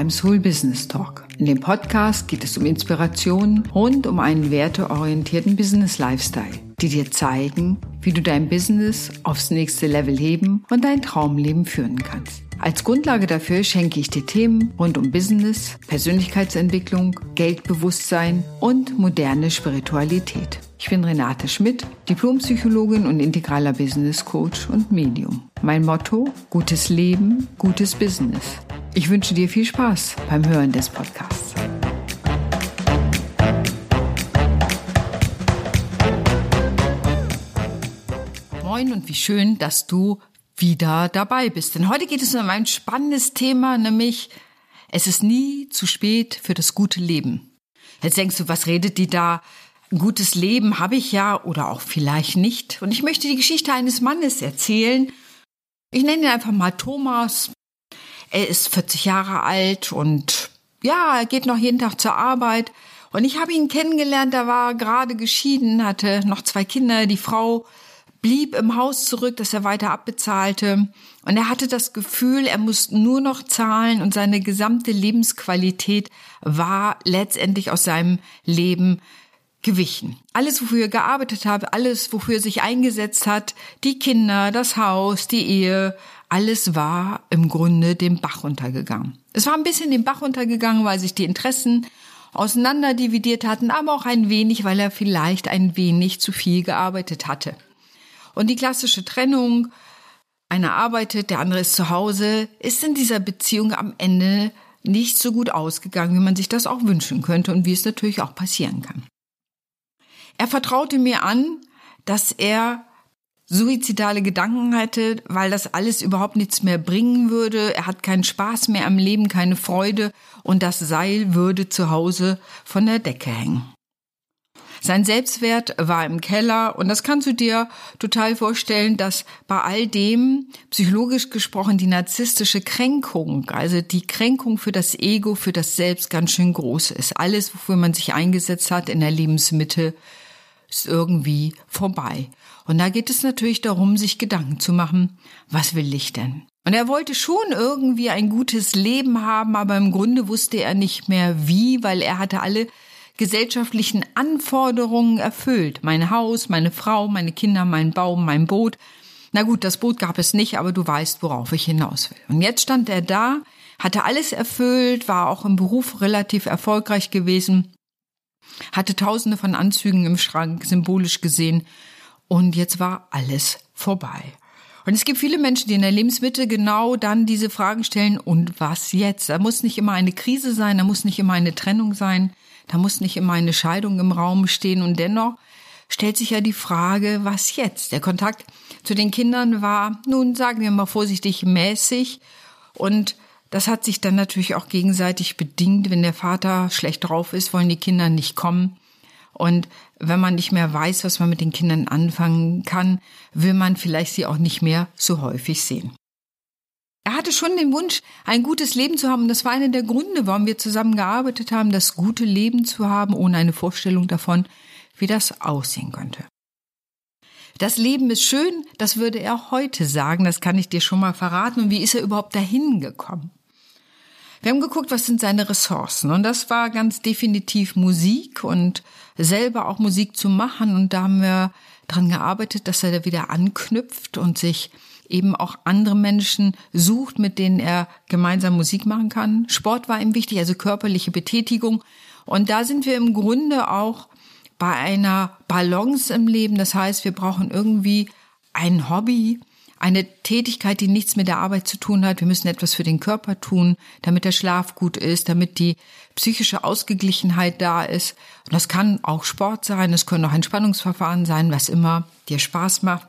beim Soul Business Talk. In dem Podcast geht es um Inspiration rund um einen werteorientierten Business Lifestyle, die dir zeigen, wie du dein Business aufs nächste Level heben und dein Traumleben führen kannst. Als Grundlage dafür schenke ich dir Themen rund um Business, Persönlichkeitsentwicklung, Geldbewusstsein und moderne Spiritualität. Ich bin Renate Schmidt, Diplompsychologin und integraler Business Coach und Medium. Mein Motto, gutes Leben, gutes Business. Ich wünsche dir viel Spaß beim Hören des Podcasts. Moin und wie schön, dass du wieder dabei bist. Denn heute geht es um ein spannendes Thema, nämlich es ist nie zu spät für das gute Leben. Jetzt denkst du, was redet die da? Ein gutes Leben habe ich ja oder auch vielleicht nicht. Und ich möchte die Geschichte eines Mannes erzählen. Ich nenne ihn einfach mal Thomas. Er ist 40 Jahre alt und ja, er geht noch jeden Tag zur Arbeit. Und ich habe ihn kennengelernt, er war gerade geschieden, hatte noch zwei Kinder. Die Frau blieb im Haus zurück, das er weiter abbezahlte. Und er hatte das Gefühl, er muss nur noch zahlen und seine gesamte Lebensqualität war letztendlich aus seinem Leben gewichen. Alles, wofür er gearbeitet hat, alles, wofür er sich eingesetzt hat, die Kinder, das Haus, die Ehe, alles war im Grunde dem Bach runtergegangen. Es war ein bisschen den Bach runtergegangen, weil sich die Interessen auseinanderdividiert hatten, aber auch ein wenig, weil er vielleicht ein wenig zu viel gearbeitet hatte. Und die klassische Trennung, einer arbeitet, der andere ist zu Hause, ist in dieser Beziehung am Ende nicht so gut ausgegangen, wie man sich das auch wünschen könnte und wie es natürlich auch passieren kann. Er vertraute mir an, dass er suizidale Gedanken hatte, weil das alles überhaupt nichts mehr bringen würde. Er hat keinen Spaß mehr am Leben, keine Freude und das Seil würde zu Hause von der Decke hängen. Sein Selbstwert war im Keller und das kannst du dir total vorstellen, dass bei all dem psychologisch gesprochen die narzisstische Kränkung, also die Kränkung für das Ego, für das Selbst ganz schön groß ist. Alles, wofür man sich eingesetzt hat in der Lebensmitte, ist irgendwie vorbei. Und da geht es natürlich darum, sich Gedanken zu machen, was will ich denn? Und er wollte schon irgendwie ein gutes Leben haben, aber im Grunde wusste er nicht mehr wie, weil er hatte alle gesellschaftlichen Anforderungen erfüllt. Mein Haus, meine Frau, meine Kinder, mein Baum, mein Boot. Na gut, das Boot gab es nicht, aber du weißt, worauf ich hinaus will. Und jetzt stand er da, hatte alles erfüllt, war auch im Beruf relativ erfolgreich gewesen, hatte tausende von Anzügen im Schrank, symbolisch gesehen, und jetzt war alles vorbei. Und es gibt viele Menschen, die in der Lebensmitte genau dann diese Fragen stellen, und was jetzt? Da muss nicht immer eine Krise sein, da muss nicht immer eine Trennung sein. Da muss nicht immer eine Scheidung im Raum stehen und dennoch stellt sich ja die Frage, was jetzt? Der Kontakt zu den Kindern war, nun sagen wir mal vorsichtig, mäßig und das hat sich dann natürlich auch gegenseitig bedingt. Wenn der Vater schlecht drauf ist, wollen die Kinder nicht kommen. Und wenn man nicht mehr weiß, was man mit den Kindern anfangen kann, will man vielleicht sie auch nicht mehr so häufig sehen. Er hatte schon den Wunsch, ein gutes Leben zu haben. Und das war einer der Gründe, warum wir zusammen gearbeitet haben, das gute Leben zu haben, ohne eine Vorstellung davon, wie das aussehen könnte. Das Leben ist schön, das würde er heute sagen, das kann ich dir schon mal verraten. Und wie ist er überhaupt dahin gekommen? Wir haben geguckt, was sind seine Ressourcen. Und das war ganz definitiv Musik und selber auch Musik zu machen. Und da haben wir dran gearbeitet, dass er da wieder anknüpft und sich eben auch andere Menschen sucht, mit denen er gemeinsam Musik machen kann. Sport war ihm wichtig, also körperliche Betätigung. Und da sind wir im Grunde auch bei einer Balance im Leben. Das heißt, wir brauchen irgendwie ein Hobby, eine Tätigkeit, die nichts mit der Arbeit zu tun hat. Wir müssen etwas für den Körper tun, damit der Schlaf gut ist, damit die psychische Ausgeglichenheit da ist. Und das kann auch Sport sein, es können auch Entspannungsverfahren sein, was immer dir Spaß macht.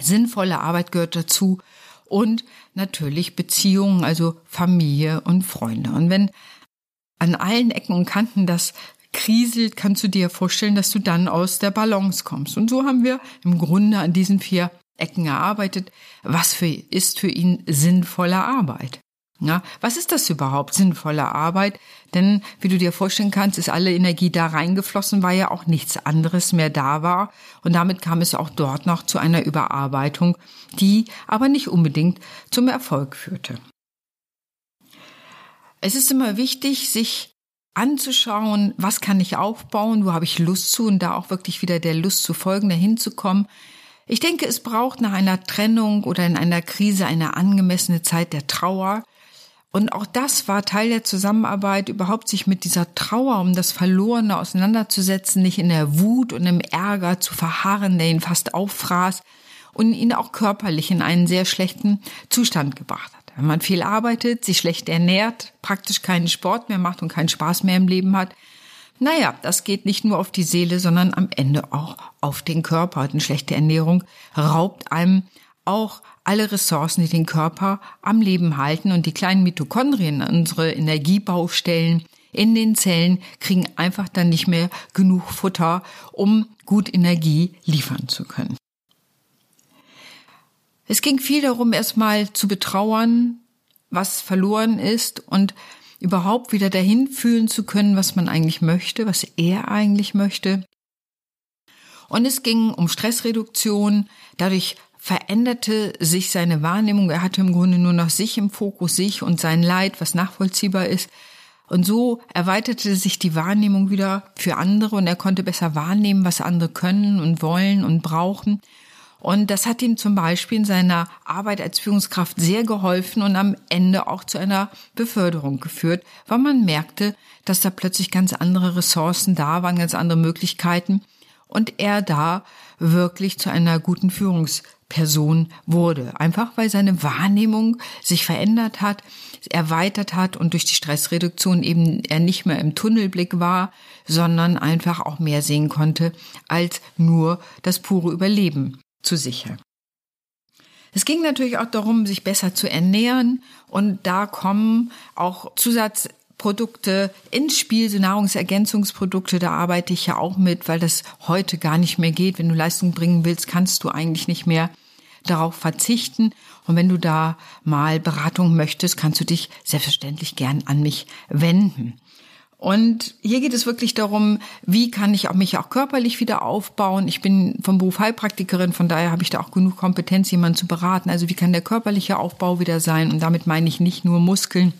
Sinnvolle Arbeit gehört dazu und natürlich Beziehungen, also Familie und Freunde. Und wenn an allen Ecken und Kanten das kriselt, kannst du dir vorstellen, dass du dann aus der Balance kommst. Und so haben wir im Grunde an diesen vier Ecken erarbeitet. Was für, ist für ihn sinnvolle Arbeit? Ja, was ist das überhaupt, sinnvolle Arbeit? Denn, wie du dir vorstellen kannst, ist alle Energie da reingeflossen, weil ja auch nichts anderes mehr da war. Und damit kam es auch dort noch zu einer Überarbeitung, die aber nicht unbedingt zum Erfolg führte. Es ist immer wichtig, sich anzuschauen, was kann ich aufbauen, wo habe ich Lust zu und da auch wirklich wieder der Lust zu folgen, dahin zu kommen. Ich denke, es braucht nach einer Trennung oder in einer Krise eine angemessene Zeit der Trauer. Und auch das war Teil der Zusammenarbeit, überhaupt sich mit dieser Trauer um das Verlorene auseinanderzusetzen, nicht in der Wut und im Ärger zu verharren, der ihn fast auffraß und ihn auch körperlich in einen sehr schlechten Zustand gebracht hat. Wenn man viel arbeitet, sich schlecht ernährt, praktisch keinen Sport mehr macht und keinen Spaß mehr im Leben hat, naja, das geht nicht nur auf die Seele, sondern am Ende auch auf den Körper. Eine schlechte Ernährung raubt einem auch alle Ressourcen, die den Körper am Leben halten und die kleinen Mitochondrien, unsere Energiebaustellen in den Zellen, kriegen einfach dann nicht mehr genug Futter, um gut Energie liefern zu können. Es ging viel darum, erstmal zu betrauern, was verloren ist und überhaupt wieder dahin fühlen zu können, was man eigentlich möchte, was er eigentlich möchte. Und es ging um Stressreduktion. Dadurch veränderte sich seine Wahrnehmung. Er hatte im Grunde nur noch sich im Fokus, sich und sein Leid, was nachvollziehbar ist. Und so erweiterte sich die Wahrnehmung wieder für andere und er konnte besser wahrnehmen, was andere können und wollen und brauchen. Und das hat ihm zum Beispiel in seiner Arbeit als Führungskraft sehr geholfen und am Ende auch zu einer Beförderung geführt, weil man merkte, dass da plötzlich ganz andere Ressourcen da waren, ganz andere Möglichkeiten und er da wirklich zu einer guten Führungsperson wurde. Einfach weil seine Wahrnehmung sich verändert hat, erweitert hat und durch die Stressreduktion eben er nicht mehr im Tunnelblick war, sondern einfach auch mehr sehen konnte als nur das pure Überleben zu sichern. Es ging natürlich auch darum, sich besser zu ernähren und da kommen auch Zusatzprodukte ins Spiel, so Nahrungsergänzungsprodukte, da arbeite ich ja auch mit, weil das heute gar nicht mehr geht. Wenn du Leistung bringen willst, kannst du eigentlich nicht mehr darauf verzichten. Und wenn du da mal Beratung möchtest, kannst du dich selbstverständlich gern an mich wenden. Und hier geht es wirklich darum, wie kann ich mich auch körperlich wieder aufbauen. Ich bin vom Beruf Heilpraktikerin, von daher habe ich da auch genug Kompetenz, jemanden zu beraten. Also wie kann der körperliche Aufbau wieder sein? Und damit meine ich nicht nur Muskeln,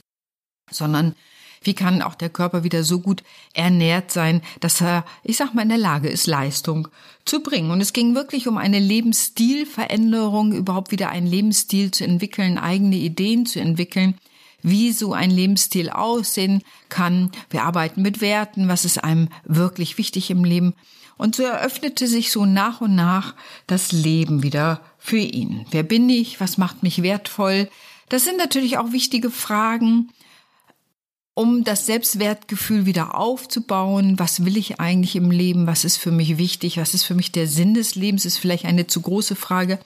sondern wie kann auch der Körper wieder so gut ernährt sein, dass er, ich sag mal, in der Lage ist, Leistung zu bringen. Und es ging wirklich um eine Lebensstilveränderung, überhaupt wieder einen Lebensstil zu entwickeln, eigene Ideen zu entwickeln, wie so ein Lebensstil aussehen kann. Wir arbeiten mit Werten, was ist einem wirklich wichtig im Leben. Und so eröffnete sich so nach und nach das Leben wieder für ihn. Wer bin ich? Was macht mich wertvoll? Das sind natürlich auch wichtige Fragen, um das Selbstwertgefühl wieder aufzubauen. Was will ich eigentlich im Leben? Was ist für mich wichtig? Was ist für mich der Sinn des Lebens? Ist vielleicht eine zu große Frage.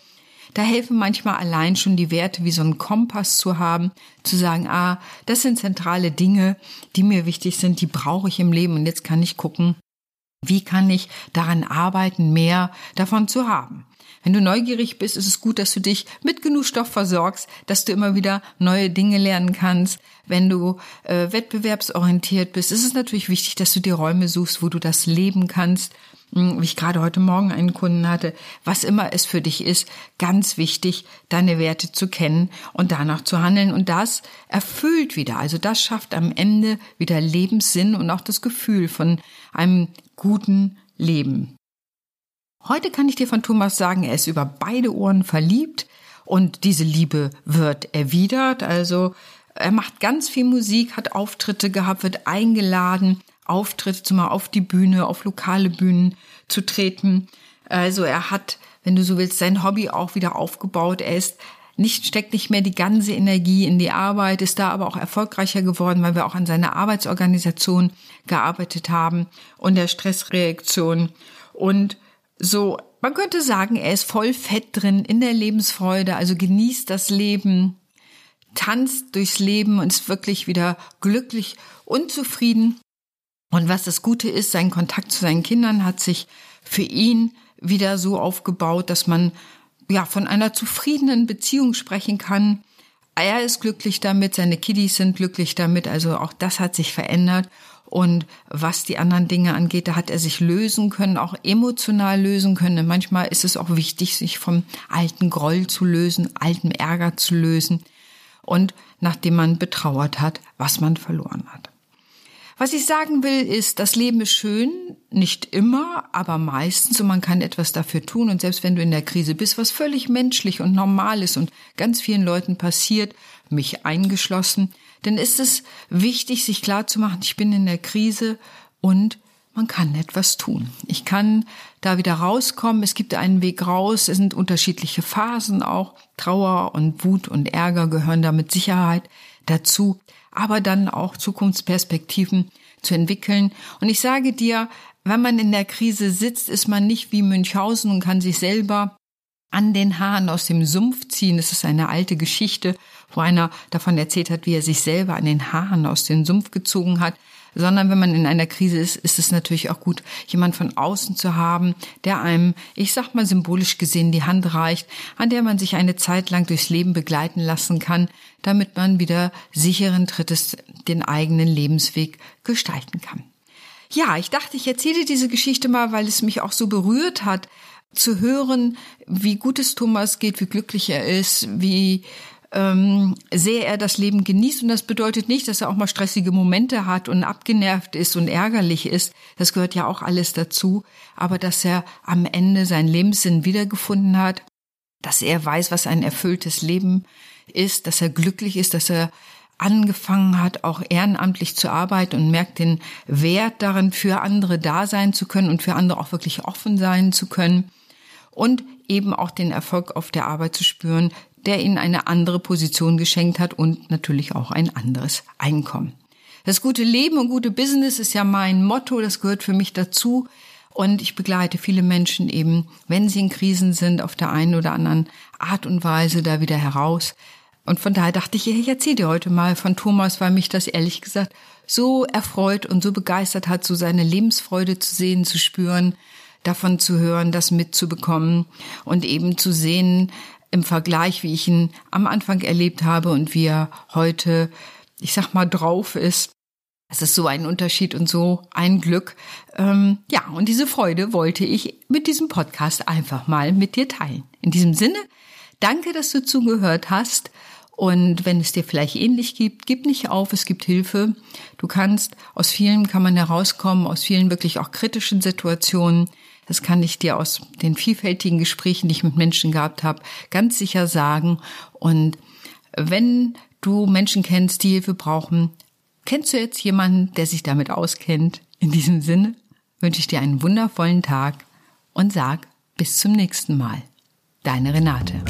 Da helfen manchmal allein schon die Werte wie so einen Kompass zu haben, zu sagen, ah, das sind zentrale Dinge, die mir wichtig sind, die brauche ich im Leben und jetzt kann ich gucken, wie kann ich daran arbeiten, mehr davon zu haben. Wenn du neugierig bist, ist es gut, dass du dich mit genug Stoff versorgst, dass du immer wieder neue Dinge lernen kannst. Wenn du äh, wettbewerbsorientiert bist, ist es natürlich wichtig, dass du dir Räume suchst, wo du das leben kannst hm, wie ich gerade heute Morgen einen Kunden hatte, was immer es für dich ist, ganz wichtig, deine Werte zu kennen und danach zu handeln. Und das erfüllt wieder. Also das schafft am Ende wieder Lebenssinn und auch das Gefühl von einem guten Leben. Heute kann ich dir von Thomas sagen, er ist über beide Ohren verliebt und diese Liebe wird erwidert. Also er macht ganz viel Musik, hat Auftritte gehabt, wird eingeladen Auftritte, zumal auf die Bühne, auf lokale Bühnen zu treten. Also er hat, wenn du so willst, sein Hobby auch wieder aufgebaut. Er ist nicht, steckt nicht mehr die ganze Energie in die Arbeit, ist da aber auch erfolgreicher geworden, weil wir auch an seiner Arbeitsorganisation gearbeitet haben und der Stressreaktion. Und so, man könnte sagen, er ist voll fett drin in der Lebensfreude, also genießt das Leben, tanzt durchs Leben und ist wirklich wieder glücklich und zufrieden. Und was das Gute ist, sein Kontakt zu seinen Kindern hat sich für ihn wieder so aufgebaut, dass man ja von einer zufriedenen Beziehung sprechen kann. Er ist glücklich damit, seine Kiddies sind glücklich damit, also auch das hat sich verändert. Und was die anderen Dinge angeht, da hat er sich lösen können, auch emotional lösen können. manchmal ist es auch wichtig, sich vom alten Groll zu lösen, alten Ärger zu lösen und nachdem man betrauert hat, was man verloren hat. Was ich sagen will, ist, das Leben ist schön, nicht immer, aber meistens und man kann etwas dafür tun. Und selbst wenn du in der Krise bist, was völlig menschlich und normal ist und ganz vielen Leuten passiert, mich eingeschlossen, dann ist es wichtig, sich klarzumachen, ich bin in der Krise und man kann etwas tun. Ich kann da wieder rauskommen. Es gibt einen Weg raus. Es sind unterschiedliche Phasen auch. Trauer und Wut und Ärger gehören da mit Sicherheit dazu. Aber dann auch Zukunftsperspektiven zu entwickeln. Und ich sage dir, wenn man in der Krise sitzt, ist man nicht wie Münchhausen und kann sich selber an den Haaren aus dem Sumpf ziehen. Das ist eine alte Geschichte, wo einer davon erzählt hat, wie er sich selber an den Haaren aus dem Sumpf gezogen hat sondern wenn man in einer Krise ist, ist es natürlich auch gut, jemand von außen zu haben, der einem, ich sag mal symbolisch gesehen, die Hand reicht, an der man sich eine Zeit lang durchs Leben begleiten lassen kann, damit man wieder sicheren Trittes den eigenen Lebensweg gestalten kann. Ja, ich dachte, ich erzähle diese Geschichte mal, weil es mich auch so berührt hat, zu hören, wie gut es Thomas geht, wie glücklich er ist, wie ähm, sehr er das Leben genießt. Und das bedeutet nicht, dass er auch mal stressige Momente hat und abgenervt ist und ärgerlich ist. Das gehört ja auch alles dazu. Aber dass er am Ende seinen Lebenssinn wiedergefunden hat, dass er weiß, was ein erfülltes Leben ist, dass er glücklich ist, dass er angefangen hat, auch ehrenamtlich zu arbeiten und merkt den Wert darin, für andere da sein zu können und für andere auch wirklich offen sein zu können und eben auch den Erfolg auf der Arbeit zu spüren, der ihnen eine andere Position geschenkt hat und natürlich auch ein anderes Einkommen. Das gute Leben und gute Business ist ja mein Motto, das gehört für mich dazu. Und ich begleite viele Menschen eben, wenn sie in Krisen sind, auf der einen oder anderen Art und Weise da wieder heraus. Und von daher dachte ich, ich erzähle dir heute mal von Thomas, weil mich das ehrlich gesagt so erfreut und so begeistert hat, so seine Lebensfreude zu sehen, zu spüren, davon zu hören, das mitzubekommen und eben zu sehen, im Vergleich, wie ich ihn am Anfang erlebt habe und wie er heute, ich sag mal, drauf ist. Es ist so ein Unterschied und so ein Glück. Ähm, ja, und diese Freude wollte ich mit diesem Podcast einfach mal mit dir teilen. In diesem Sinne, danke, dass du zugehört hast. Und wenn es dir vielleicht ähnlich gibt, gib nicht auf, es gibt Hilfe. Du kannst, aus vielen kann man herauskommen, aus vielen wirklich auch kritischen Situationen. Das kann ich dir aus den vielfältigen Gesprächen, die ich mit Menschen gehabt habe, ganz sicher sagen. Und wenn du Menschen kennst, die Hilfe brauchen, kennst du jetzt jemanden, der sich damit auskennt? In diesem Sinne wünsche ich dir einen wundervollen Tag und sag bis zum nächsten Mal. Deine Renate.